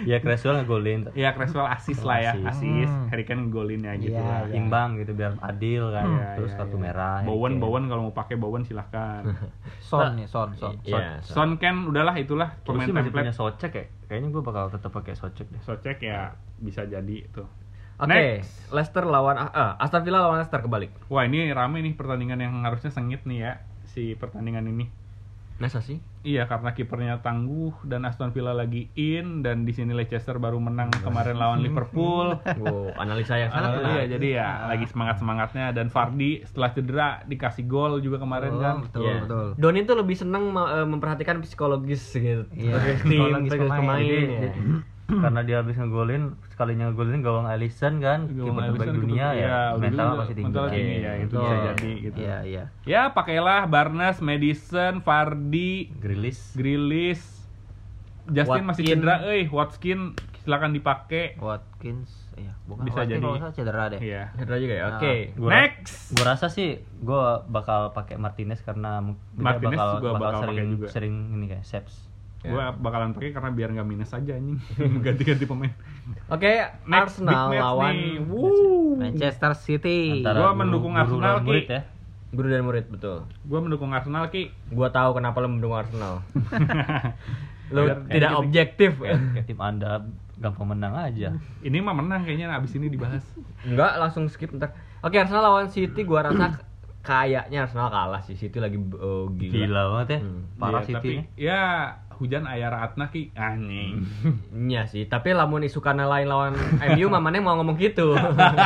Ya Creswell ngegolin. Ya Cresswell asis lah ya, Asis. Hmm. Harry Kane ngegolinnya gitu Iya, lah. iya. Imbang gitu biar adil kan. Iya, Terus iya, kartu iya. merah. Harry Bowen, Kane. Bowen kalau mau pakai Bowen silahkan. Son nih, Son, Son. Iya. Son Ken udahlah itulah pemain sih masih punya template. Socek ya. Kayaknya gue bakal tetap pakai Socek deh. Socek ya bisa jadi itu. Oke, Next. Leicester lawan ah, Aston Villa lawan Leicester kebalik. Wah ini rame nih pertandingan yang harusnya sengit nih ya si pertandingan ini. Masa sih? Iya karena kipernya tangguh dan Aston Villa lagi in dan di sini Leicester baru menang kemarin lawan Liverpool. Wow, analisa yang sangat Ah, iya jadi ya lagi semangat semangatnya dan Fardi setelah cedera dikasih gol juga kemarin Oh, kan. betul Iya. betul. Doni tuh lebih seneng ma- eh, memperhatikan psikologis gitu. Iya, Psikologis tim, psikologis psikologis pemain. pemain. Jadi, ya. jadi- karena dia habis ngegolin sekalinya ngegolin gawang Alisson kan Gawang kiper terbaik dunia ya, iya, udah mental pasti tinggi. mental tinggi Iya, ya itu bisa jadi gitu. Iya iya. Ya pakailah Barnes, Madison, Fardi, Grilis Grilis, Justin masih Watkin. cedera, eh Watkin silakan dipakai. Watkins ya bukan Bisa Watkins jadi. kalau salah cedera deh. Iya. Cedera juga ya. Oke. Gua- Next. Gue rasa sih gue bakal pakai Martinez karena Martinez bakal, juga bakal, bakal sering juga. sering ini kayak saves. Ya. Gua bakalan pakai karena biar nggak minus aja anjing. Ganti-ganti pemain. Oke, Next Arsenal lawan. Manchester City. Antara Gua guru- mendukung guru Arsenal, dan murid Ki. ya. guru dan murid betul. Gua mendukung Arsenal Ki. Gua tahu kenapa lo mendukung Arsenal. lo tidak biar- objektif ya. Kayak tim anda gampang menang aja. Ini mah menang kayaknya abis ini dibahas. Enggak, langsung skip ntar. Oke, Arsenal lawan City gua rasa kayaknya Arsenal kalah sih. City lagi oh, gila. Gila banget ya. Hmm. Parah Iya, City tapi ini. ya hujan ayah Ratna Ki anjing. Iya sih, tapi lamun isukana lain lawan MU mamane mau ngomong gitu.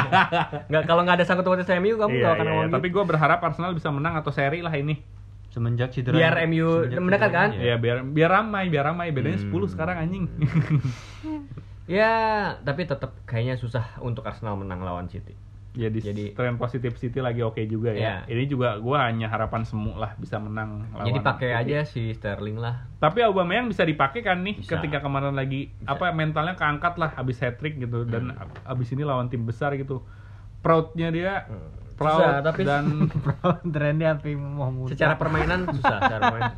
Enggak kalau nggak ada sangkut pautnya sama MU kamu Iya, nggak akan iya, ngomong Tapi gitu. gue berharap Arsenal bisa menang atau seri lah ini. Semenjak cedera. Biar MU mendekat kan? ini Ya biar biar ramai, biar ramai. Bedanya Hmm. 10 sekarang anjing. Ya, tapi tetap kayaknya susah untuk Arsenal menang lawan City. Jadi, Jadi- tren positif City lagi oke juga ya. Iya. Ini juga gua hanya harapan semu lah bisa menang lawan. Jadi pakai aja si Sterling lah. Tapi Aubameyang bisa dipakai kan nih Bisa. ketika kemarin lagi apa mentalnya keangkat lah habis hat trick gitu dan Hmm. ab- abis ini lawan tim besar gitu. Proudnya dia proud Susah, tapi- dan Trennya sampai mau muntah. Secara permainan susah, secara permainan.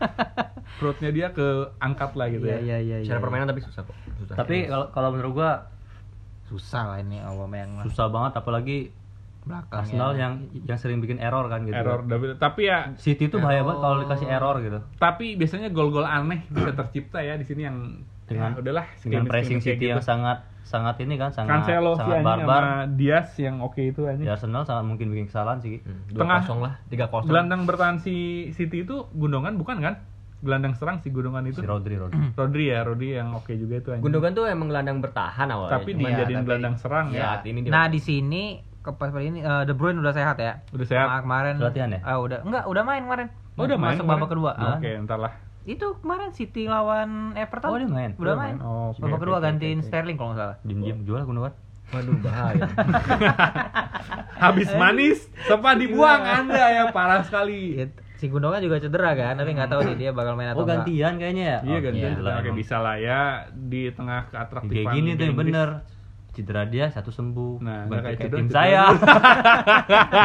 proudnya dia keangkat lah gitu Iya ya. iya iya. Secara iya. permainan tapi susah kok. Susah. Tapi kalau kalau menurut gua susah lah ini Aubameyang lah. susah banget apalagi Belakang Arsenal ya. yang yang sering bikin error kan gitu. Error double. Tapi ya City itu bahaya banget kalau dikasih error gitu. tapi biasanya gol-gol aneh bisa tercipta ya di sini yang Dengan- ya udahlah Dengan pressing City yang gitu. sangat sangat ini kan sangat Cancelo sangat anjing barbar. sama Diaz yang oke itu Di anjing. Arsenal sangat mungkin bikin kesalahan sih. Hmm, Tengah- 2-0 lah, 3-0. Gelandang bertahan si City itu Gundogan bukan kan? Gelandang serang si Gundogan itu. Si Rodri Rodri. Rodri ya, Rodri yang oke juga itu anjing. Gundogan tuh emang gelandang bertahan awalnya. Tapi Cuma jadiin tapi- gelandang serang ya, ya. saat ini dia Nah di sini ke pas ini eh, De Bruyne udah sehat ya. Udah sehat. Sama kemarin. Latihan ya? Ah udah enggak udah main kemarin. Oh, udah main Masuk babak kedua. Ah. Oke, entar lah. Itu kemarin City lawan Everton. Oh, dia main? Udah Udah main. main. Oh, babak kedua gantiin. Sterling kalau nggak salah. Diem-diem jual Gundogan. Waduh bahaya. Habis manis, sempat dibuang Anda ya parah sekali. Ya, si Gundogan juga cedera kan, tapi nggak tahu nih dia bakal main atau Oh enggak. gantian kayaknya ya? Iya Oh, gantian Oke emang. bisa lah ya di tengah keatraktifan Kayak gini tuh yang bener. Cedera dia satu sembuh. Nah, Bukan nggak kayak kayak cedera, tim cedera saya.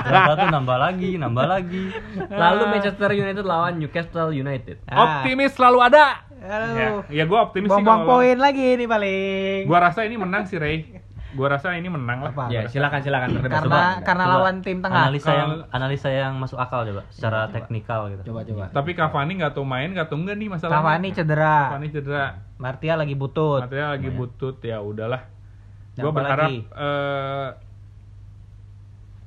Cedera satu nambah lagi, nambah lagi. Lalu Manchester United lawan Newcastle United. Ah. Optimis selalu ada. Aduh. Ya, ya gue optimis sih Buang-buang kalau poin lagi nih paling. Gua rasa ini menang sih Ray. Gua rasa ini menang lah. Apa? Ya, silakan silakan karena coba. karena Coba lawan tim tengah. Analisa yang analisa yang masuk akal coba, secara teknikal gitu. Coba coba. Tapi Cavani nggak tahu main, nggak tahu enggak nih masalahnya. Cavani cedera. Cavani cedera. Martial lagi butut. Material lagi butut ya udahlah. Apa berharap lagi? eh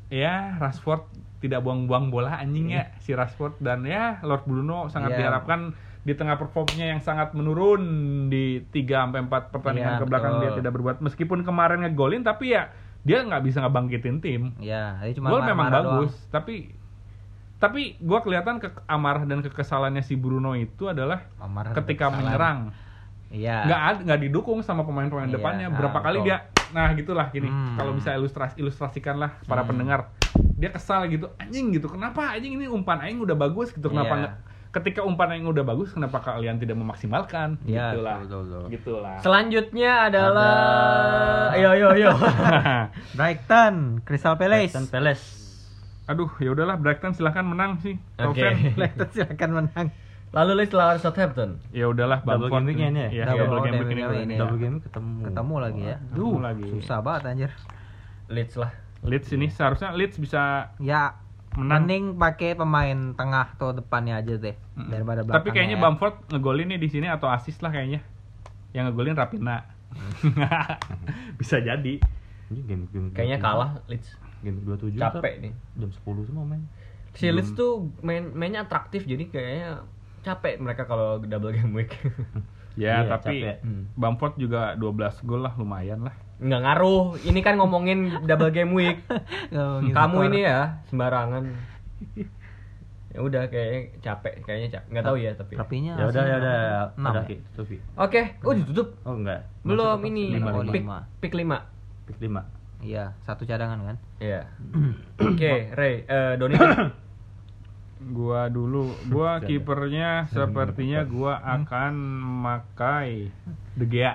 ya Rashford tidak buang-buang bola anjing ya si Rashford dan ya Lord Bruno sangat Iya. diharapkan di tengah performnya yang sangat menurun di 3 sampai 4 pertandingan Iya, ke belakang betul. dia tidak berbuat meskipun kemarin ngegolin tapi ya dia nggak bisa ngebangkitin tim. Ya, ini cuma Gol memang bagus, tapi tapi gua kelihatan ke amarah dan kekesalannya si Bruno itu adalah doang. Amarah ketika menyerang Iya. nggak nggak didukung sama pemain-pemain Iya, depannya nah, berapa kali dia nah gitulah gini Hmm. kalau bisa ilustrasi ilustrasikan lah para Hmm. pendengar dia kesal gitu anjing gitu kenapa anjing ini umpan aing udah bagus gitu kenapa Iya. Ketika umpan aing udah bagus kenapa kalian tidak memaksimalkan Iya, gitulah betul, betul. gitulah Selanjutnya adalah Ayo ayo ayo. Brighton, Crystal Palace. Brighton Palace. aduh ya udahlah Brighton silahkan menang sih Oke. Taufan. Brighton silakan menang. Lalu Leeds lawan Southampton. ya udahlah Double game ini ya? Iya, Double- double game week ini ini ya. Double game ketemu. Ketemu lagi ya. Ketemu lagi Susah banget anjir. Leeds lah. Leeds ini seharusnya Leeds bisa Ya, menang mending pakai pemain tengah atau depannya aja deh Mm-mm. daripada belakangnya. Tapi kayaknya ya. Bamford ngegolin nih di sini atau asis lah kayaknya. Yang ngegolin Rapina. Bisa jadi. Ini game game. Kayaknya kalah Leeds. Game 27 Capek nih. Jam 10 semua main. Si Leeds tuh main mainnya atraktif jadi kayaknya capek mereka kalau double game week. Ya, Iya, tapi capek. Hmm. Bamford juga 12 gol lah lumayan lah. Nggak ngaruh. Ini kan ngomongin double game week. Ngomongin Kamu skor. ini ya sembarangan. Ya udah kayaknya capek, kayaknya capek. Nggak tahu ya tapi. Rapinya Ya udah ya udah Enam udah ya? Ki, tutup. Oke, oh ditutup. Oh enggak. Belum ini. Lima, Oh, lima. Pick, lima. pick 5. Pick lima. Iya, satu cadangan kan. Iya. Oke, Ray, eh Doni. Gua dulu, gua kipernya sepertinya gua akan memakai De Gea.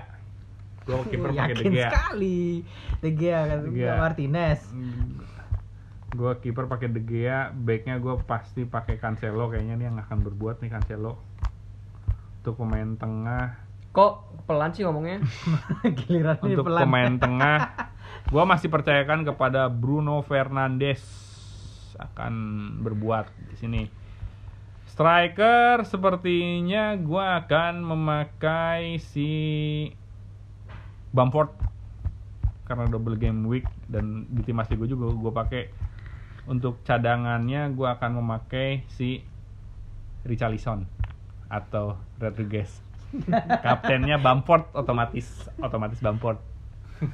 Gua kiper pakai De Yakin Gea. sekali. De Gea kan De Gea. Martinez. Gua kiper pakai De Gea, backnya gua pasti pakai Cancelo kayaknya nih yang akan berbuat nih Cancelo. Untuk pemain tengah, Kok pelan sih ngomongnya? Giliran untuk pelan. pemain tengah, gua masih percayakan kepada Bruno Fernandes akan berbuat di sini. Striker sepertinya gua akan memakai si Bamford karena double game week dan di tim asli gue juga gue pakai untuk cadangannya gua akan memakai si Richarlison atau Rodriguez kaptennya Bamford otomatis otomatis Bamford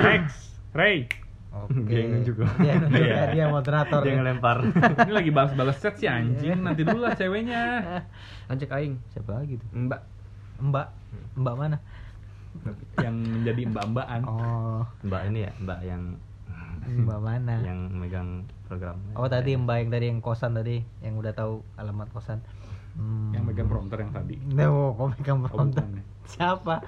Next Ray Oke. Dia nunjuk. Dia yang nunjuk, Iya. dia moderator. Dia ya. ngelempar. ini lagi balas-balas chat sih anjing nanti dulu lah ceweknya Lanjut aing. Siapa lagi tuh? Mbak. Mbak. Mbak mana? yang menjadi mbak-mbakan Oh, Mbak ini ya, Mbak yang Mbak mana? yang megang program. Oh tadi Mbak yang tadi yang kosan tadi, yang udah tahu alamat kosan. Hmm. yang megang prompter yang tadi No, kok megang Oh, prompter? ya. Siapa?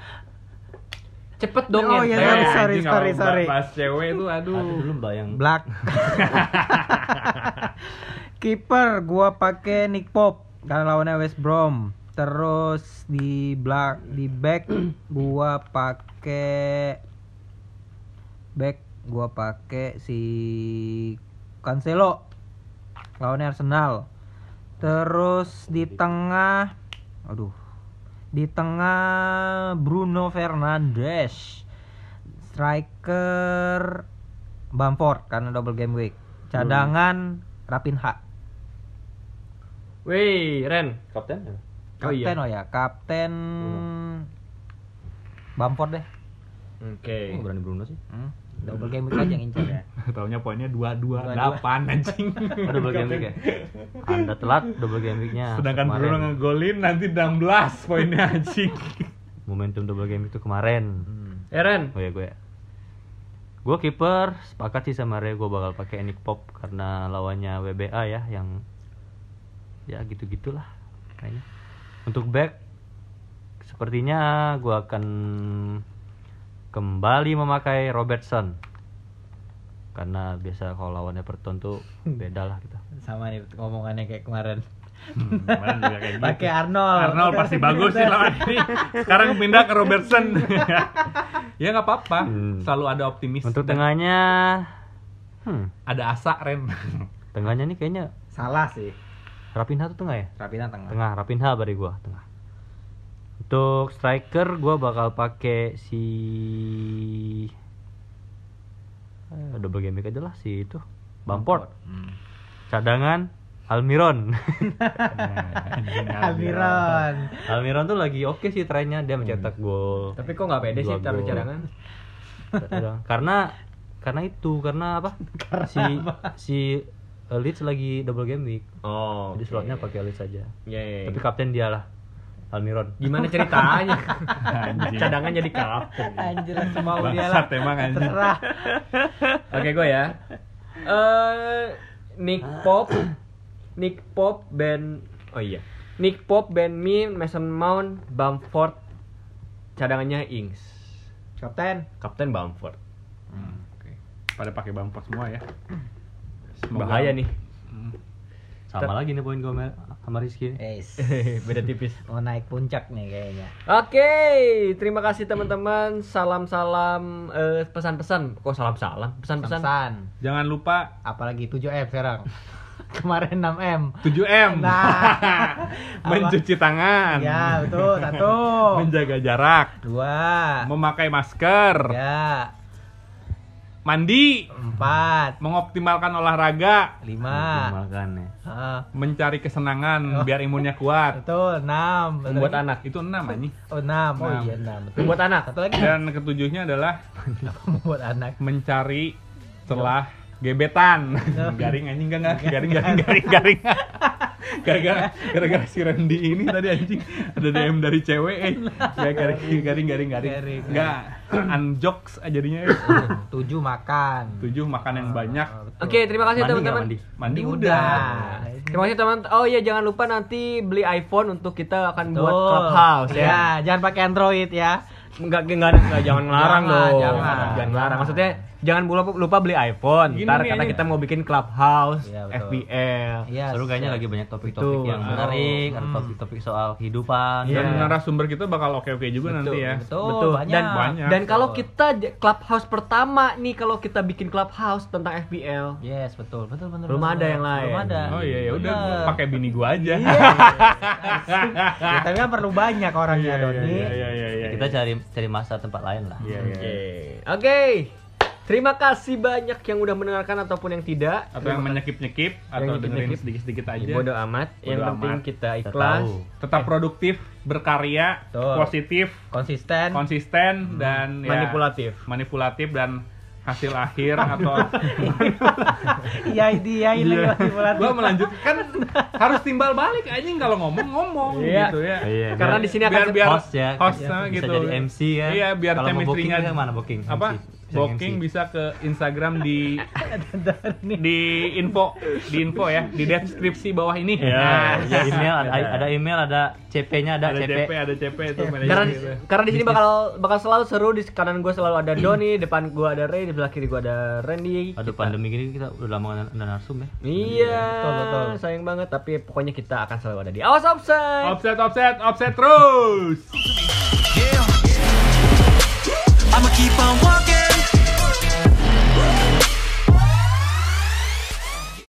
Cepet dong Oh, ya. iya, sorry, sorry, sorry, mbak sorry. bahas cewek itu aduh Ada dulu Mbak yang Black. Kiper gua pakai Nick Pop karena lawannya West Brom. Terus di black di back gua pakai back gua pakai si Cancelo lawannya Arsenal. Terus di tengah aduh di tengah Bruno Fernandes striker Bamford karena double game week cadangan Rapinha Wih, Ren. kapten Oh iya. kapten oh, ya kapten Bamford deh Oke. Oh, berani Bruno sih. Hmm, double game week aja yang incar ya taunya poinnya dua dua Dua-dua. delapan anjing Oh, double game week ya? Anda telat double game weeknya. sedangkan kemarin. Bruno ngegolin nanti 16 poinnya anjing Momentum double game itu kemarin. Eh, Ren. Oh ya gue ya. Gue kiper sepakat sih sama Ray gue bakal pakai Nick Pop karena lawannya WBA ya yang ya gitu-gitulah kayaknya. Untuk back sepertinya gue akan kembali memakai Robertson karena biasa kalau lawan Everton tuh beda lah kita. sama nih ngomongannya kayak kemarin Hmm, kemarin juga kayak gitu. pakai Arnold Arnold pasti bagus sih lawan ini. Sekarang pindah ke Robertson. ya nggak apa-apa. Hmm. Selalu ada optimis. Untuk tengahnya, hmm, ada asa Ren. tengahnya nih kayaknya salah sih Rapinha tuh tengah ya? Rapinha tengah Tengah, Rapinha bari gua tengah. Untuk striker gua bakal pakai si eh, double game aja lah si itu Bamford. Hmm. Cadangan Almiron. Almiron Almiron tuh lagi oke sih trennya dia mencetak gol. Tapi kok nggak pede sih taruh cadangan? Karena karena itu karena apa? si si eh, Leeds lagi double game week. Oh. Jadi slotnya pakai Leeds aja. Ya, ya, ya. Tapi kapten dia lah. Almiron. Gimana ceritanya? Anjing. Cadangan jadi kapten. anjir semau dia lah emang terserah Oke gue ya. Eh Nick Pop, Nick Pop, Ben, oh iya, Nick Pop, Ben Mi, Mason Mount, Bamford, cadangannya Ings, kapten Kapten Bamford. Hmm, oke. Pada pakai Bamford semua ya. Semoga- Bahaya nih. Hmm. Sama lagi nih poin gue sama, sama Rizky. Yes. Beda tipis. mau naik puncak nih kayaknya Oke, terima kasih teman-teman. Salam-salam eh, pesan-pesan. Kok salam-salam? Pesan-pesan. pesan Jangan lupa apalagi 7M sekarang kemarin 6M 7M. Nah. Mencuci tangan. ya betul satu Menjaga jarak. dua Memakai masker. ya mandi, Empat, mengoptimalkan olahraga, lima, Makan ya. mencari kesenangan biar imunnya kuat. betul, enam, Membuat lagi? anak. Itu enam anjing. Oh enam, oh iya enam. Betul. Membuat anak. Satu lagi Dan ketujuhnya adalah membuat anak. mencari celah gebetan. garing anjing enggak enggak garing garing garing garing. Gara-gara gara-gara si Randy ini tadi anjing ada DM dari cewek eh. Ya garing garing garing garing. Garing. Enggak unjokes jadinya. eh. Tujuh makan. Tujuh makan yang banyak. Betul. Oke, terima kasih Mandi nggak teman-teman. mandi? Mandi Udah. udah. Terima kasih teman. Oh iya jangan lupa nanti beli iPhone untuk kita akan buat clubhouse ya. Ya, jangan pakai Android ya. Enggak enggak, enggak jangan ngelarang Jangan, dong. jangan. Jangan ngelarang. Maksudnya jangan lupa lupa beli iPhone. Gini Ntar nih, karena ini. kita mau bikin clubhouse, Iya, betul. FBL. Iya. Seru kayaknya lagi banyak topik-topik Betul. yang menarik, ada Hmm. topik-topik soal kehidupan. Iya. Dan narasumber kita bakal oke-oke juga nanti ya. Betul, Betul. banyak. Dan Banyak. dan kalau kita clubhouse pertama nih kalau kita bikin clubhouse tentang FBL. Yes, betul, betul, betul. Belum betul. ada yang lain. Belum ada. Oh iya ya udah pakai bini gua aja. Ya, tapi kan perlu banyak orangnya, Iya, Doni. iya, iya, iya, iya. Kita cari cari masa tempat lain lah. Iya, iya. Oke. Terima kasih banyak yang udah mendengarkan ataupun yang tidak. Atau yang menyekip-nyekip atau dengerin nyekip-nyekip. sedikit-sedikit aja. Bodoh amat. yang Bodo penting amat. kita Kita ikhlas. tahu. Tetap produktif, berkarya, Betul. positif, Konsisten. konsisten dan ya, Manipulatif. manipulatif dan hasil akhir atau Iya, dia ini Iya. manipulatif. gua melanjutkan harus timbal balik anjing kalau ngomong ngomong Iya. gitu ya. Iya, Karena di sini akan biar biar host ya, hostnya bisa gitu. jadi MC kan. Iya, biar chemistry-nya bisa mana booking? apa? MC. Booking bisa ke Instagram di di info di info ya di deskripsi bawah ini. Ya, Nah, ya, email ada, ada email ada CP-nya ada, ada CP. CP, ada CP itu Karena manajemen. karena di sini bakal bakal selalu seru di kanan gue selalu ada Doni, depan gue ada Ray, di sebelah kiri gue ada Randy. Aduh pandemi gini kita udah lama nggak ada narsum ya. Iya, Betul, betul. sayang banget tapi pokoknya kita akan selalu ada di Awas Offside. Offset, offset, offset terus. I'ma keep on walking